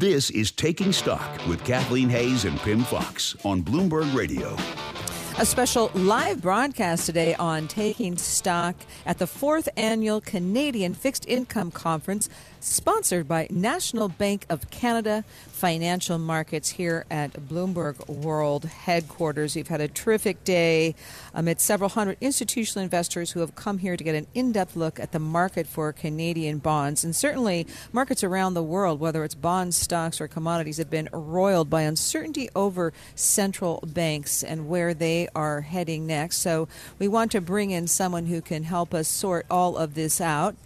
This is Taking Stock with Kathleen Hays and Pimm Fox on Bloomberg Radio. A special live broadcast today on Taking Stock at the fourth annual Canadian Fixed Income Conference, sponsored by National Bank of Canada Financial Markets here at Bloomberg World headquarters. We've had a terrific day amid several hundred institutional investors who have come here to get an in depth look at the market for Canadian bonds. And certainly, markets around the world, whether it's bonds, stocks, or commodities, have been roiled by uncertainty over central banks and where they are heading next. So, we want to bring in someone who can help us sort all of this out.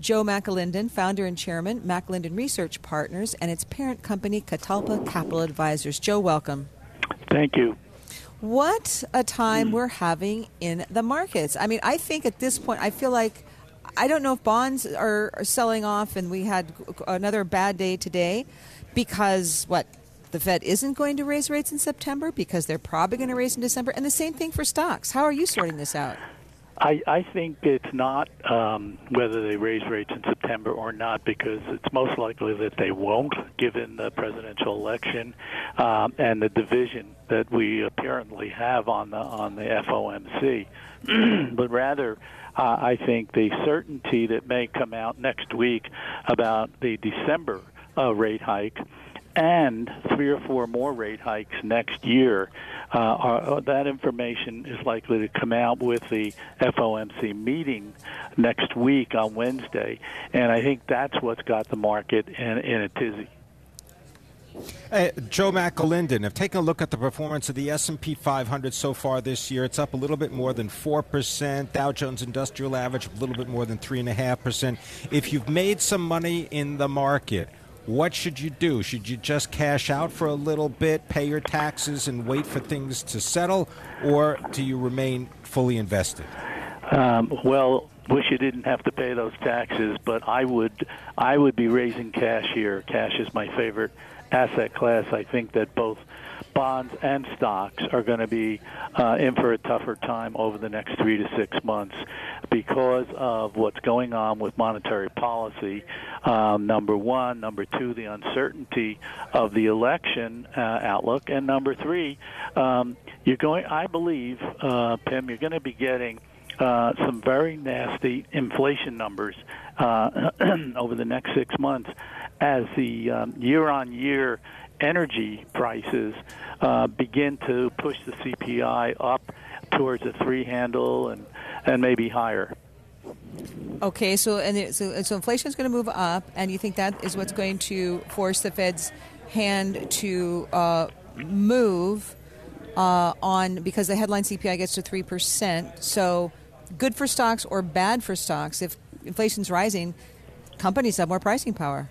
Joe McAlinden, founder and chairman, McAlinden Research Partners, and its parent company, Catalpa Capital Advisors. Joe, welcome. Thank you. What a time we're having in the markets. I mean, I think at this point, I feel like I don't know if bonds are, are selling off, and we had another bad day today because what? The Fed isn't going to raise rates in September because they're probably going to raise in December. And the same thing for stocks. How are you sorting this out? I, I think it's not um, whether they raise rates in September or not, because it's most likely that they won't, given the presidential election um, and the division that we apparently have on the on the FOMC. but rather, uh, I think the certainty that may come out next week about the December uh, rate hike and three or four more rate hikes next year. Uh, are, that information is likely to come out with the FOMC meeting next week on Wednesday, and I think that's what's got the market in, in a tizzy. Joe McAlinden, have taken a look at the performance of the S&P 500 so far this year. It's up a little bit more than 4%. Dow Jones Industrial Average a little bit more than 3.5%. If you've made some money in the market, what should you do? Should you just cash out for a little bit, pay your taxes, and wait for things to settle, or do you remain fully invested? Um, well, wish you didn't have to pay those taxes, but I would I would be raising cash here. Cash is my favorite asset class. I think that both bonds and stocks are going to be uh, in for a tougher time over the next three to six months because of what's going on with monetary policy. Um, number one, number two, the uncertainty of the election uh, outlook, and number three, um, you're going. I believe, uh, Pimm, you're going to be getting. Uh, some very nasty inflation numbers uh, over the next six months as the um, year-on-year energy prices uh, begin to push the CPI up towards a three handle and, and maybe higher. Okay, so and so, so inflation is going to move up, and you think that is what's going to force the Fed's hand to uh, move uh, on because the headline CPI gets to three percent. So, good for stocks or bad for stocks? If inflation's rising, companies have more pricing power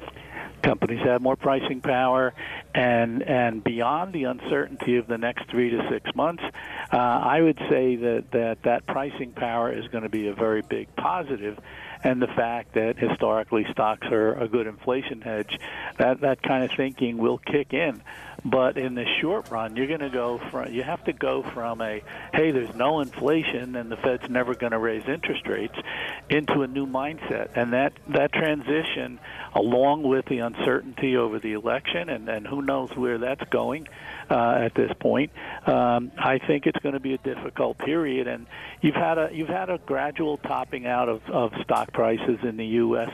companies have more pricing power, and and beyond the uncertainty of the next three to six months, uh, I would say that that that pricing power is going to be a very big positive, and the fact that historically stocks are a good inflation hedge, that that kind of thinking will kick in. But in the short run, you're going to go from you have to go from a hey, there's no inflation and the Fed's never going to raise interest rates into a new mindset, and that that transition, along with the uncertainty over the election and and who knows where that's going uh, at this point, um, I think it's going to be a difficult period. And you've had a you've had a gradual topping out of, of stock prices in the U.S.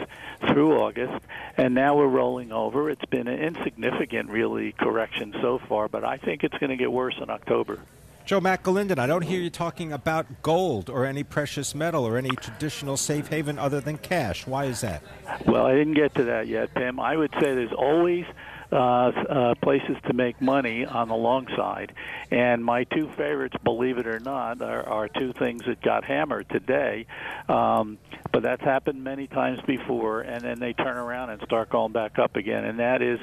through August, and now we're rolling over. It's been an insignificant, really, correction so far, but I think it's going to get worse in October. Joe McAlinden, I don't hear you talking about gold or any precious metal or any traditional safe haven other than cash. Why is that? Well, I didn't get to that yet, Pimm. I would say there's always uh, uh, places to make money on the long side. And my two favorites, believe it or not, are, are two things that got hammered today. Um, but that's happened many times before, and then they turn around and start going back up again. And that is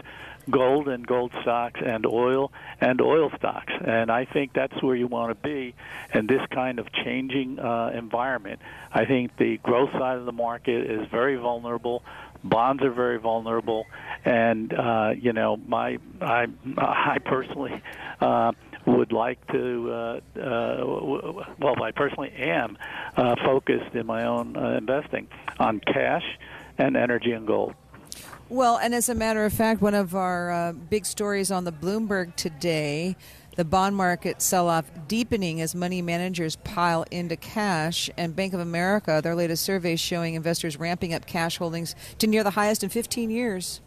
gold and gold stocks and oil and oil stocks. And I think that's where you want to be in this kind of changing uh, environment. I think the growth side of the market is very vulnerable. Bonds are very vulnerable, and uh, you know, my I I personally. Uh, would like to, uh, uh, well, I personally am uh, focused in my own uh, investing on cash and energy and gold. Well, and as a matter of fact, one of our uh, big stories on the Bloomberg today the bond market sell off deepening as money managers pile into cash. And Bank of America, their latest survey showing investors ramping up cash holdings to near the highest in 15 years.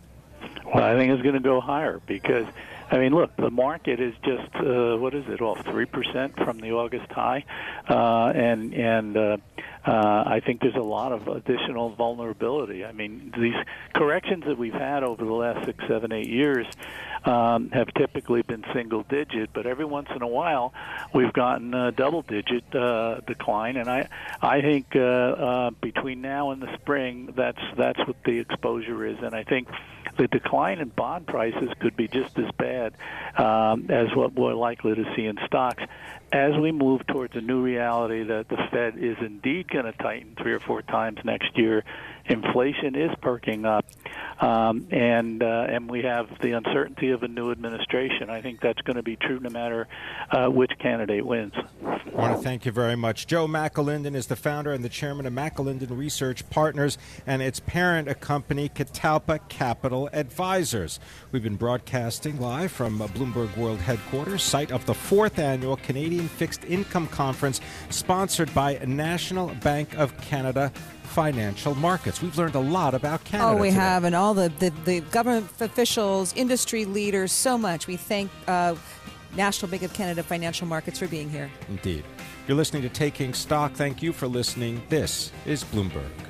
Well, I think it's going to go higher because, I mean, look, the market is just uh, what is it off three percent from the August high, uh, and and uh, uh, I think there's a lot of additional vulnerability. I mean, these corrections that we've had over the last six, seven, eight years um, have typically been single digit, but every once in a while we've gotten a double digit uh, decline, and I I think uh, uh, between now and the spring, that's that's what the exposure is, and I think the decline in bond prices could be just as bad um, as what we're likely to see in stocks. As we move towards a new reality that the Fed is indeed going to tighten three or four times next year, inflation is perking up, um, and uh, and we have the uncertainty of a new administration. I think that's going to be true no matter uh, which candidate wins. I want to thank you very much. Joe McAlinden is the founder and the chairman of McAlinden Research Partners and its parent company, Catalpa Capital Advisors. We've been broadcasting live from Bloomberg World Headquarters, site of the fourth annual Canadian Fixed Income Conference, sponsored by National Bank of Canada financial markets. We've learned a lot about Canada. Oh, we today. have, and all the, the, the, government officials, industry leaders, so much. We thank uh, National Bank of Canada Financial Markets for being here. Indeed. You're listening to Taking Stock. Thank you for listening. This is Bloomberg.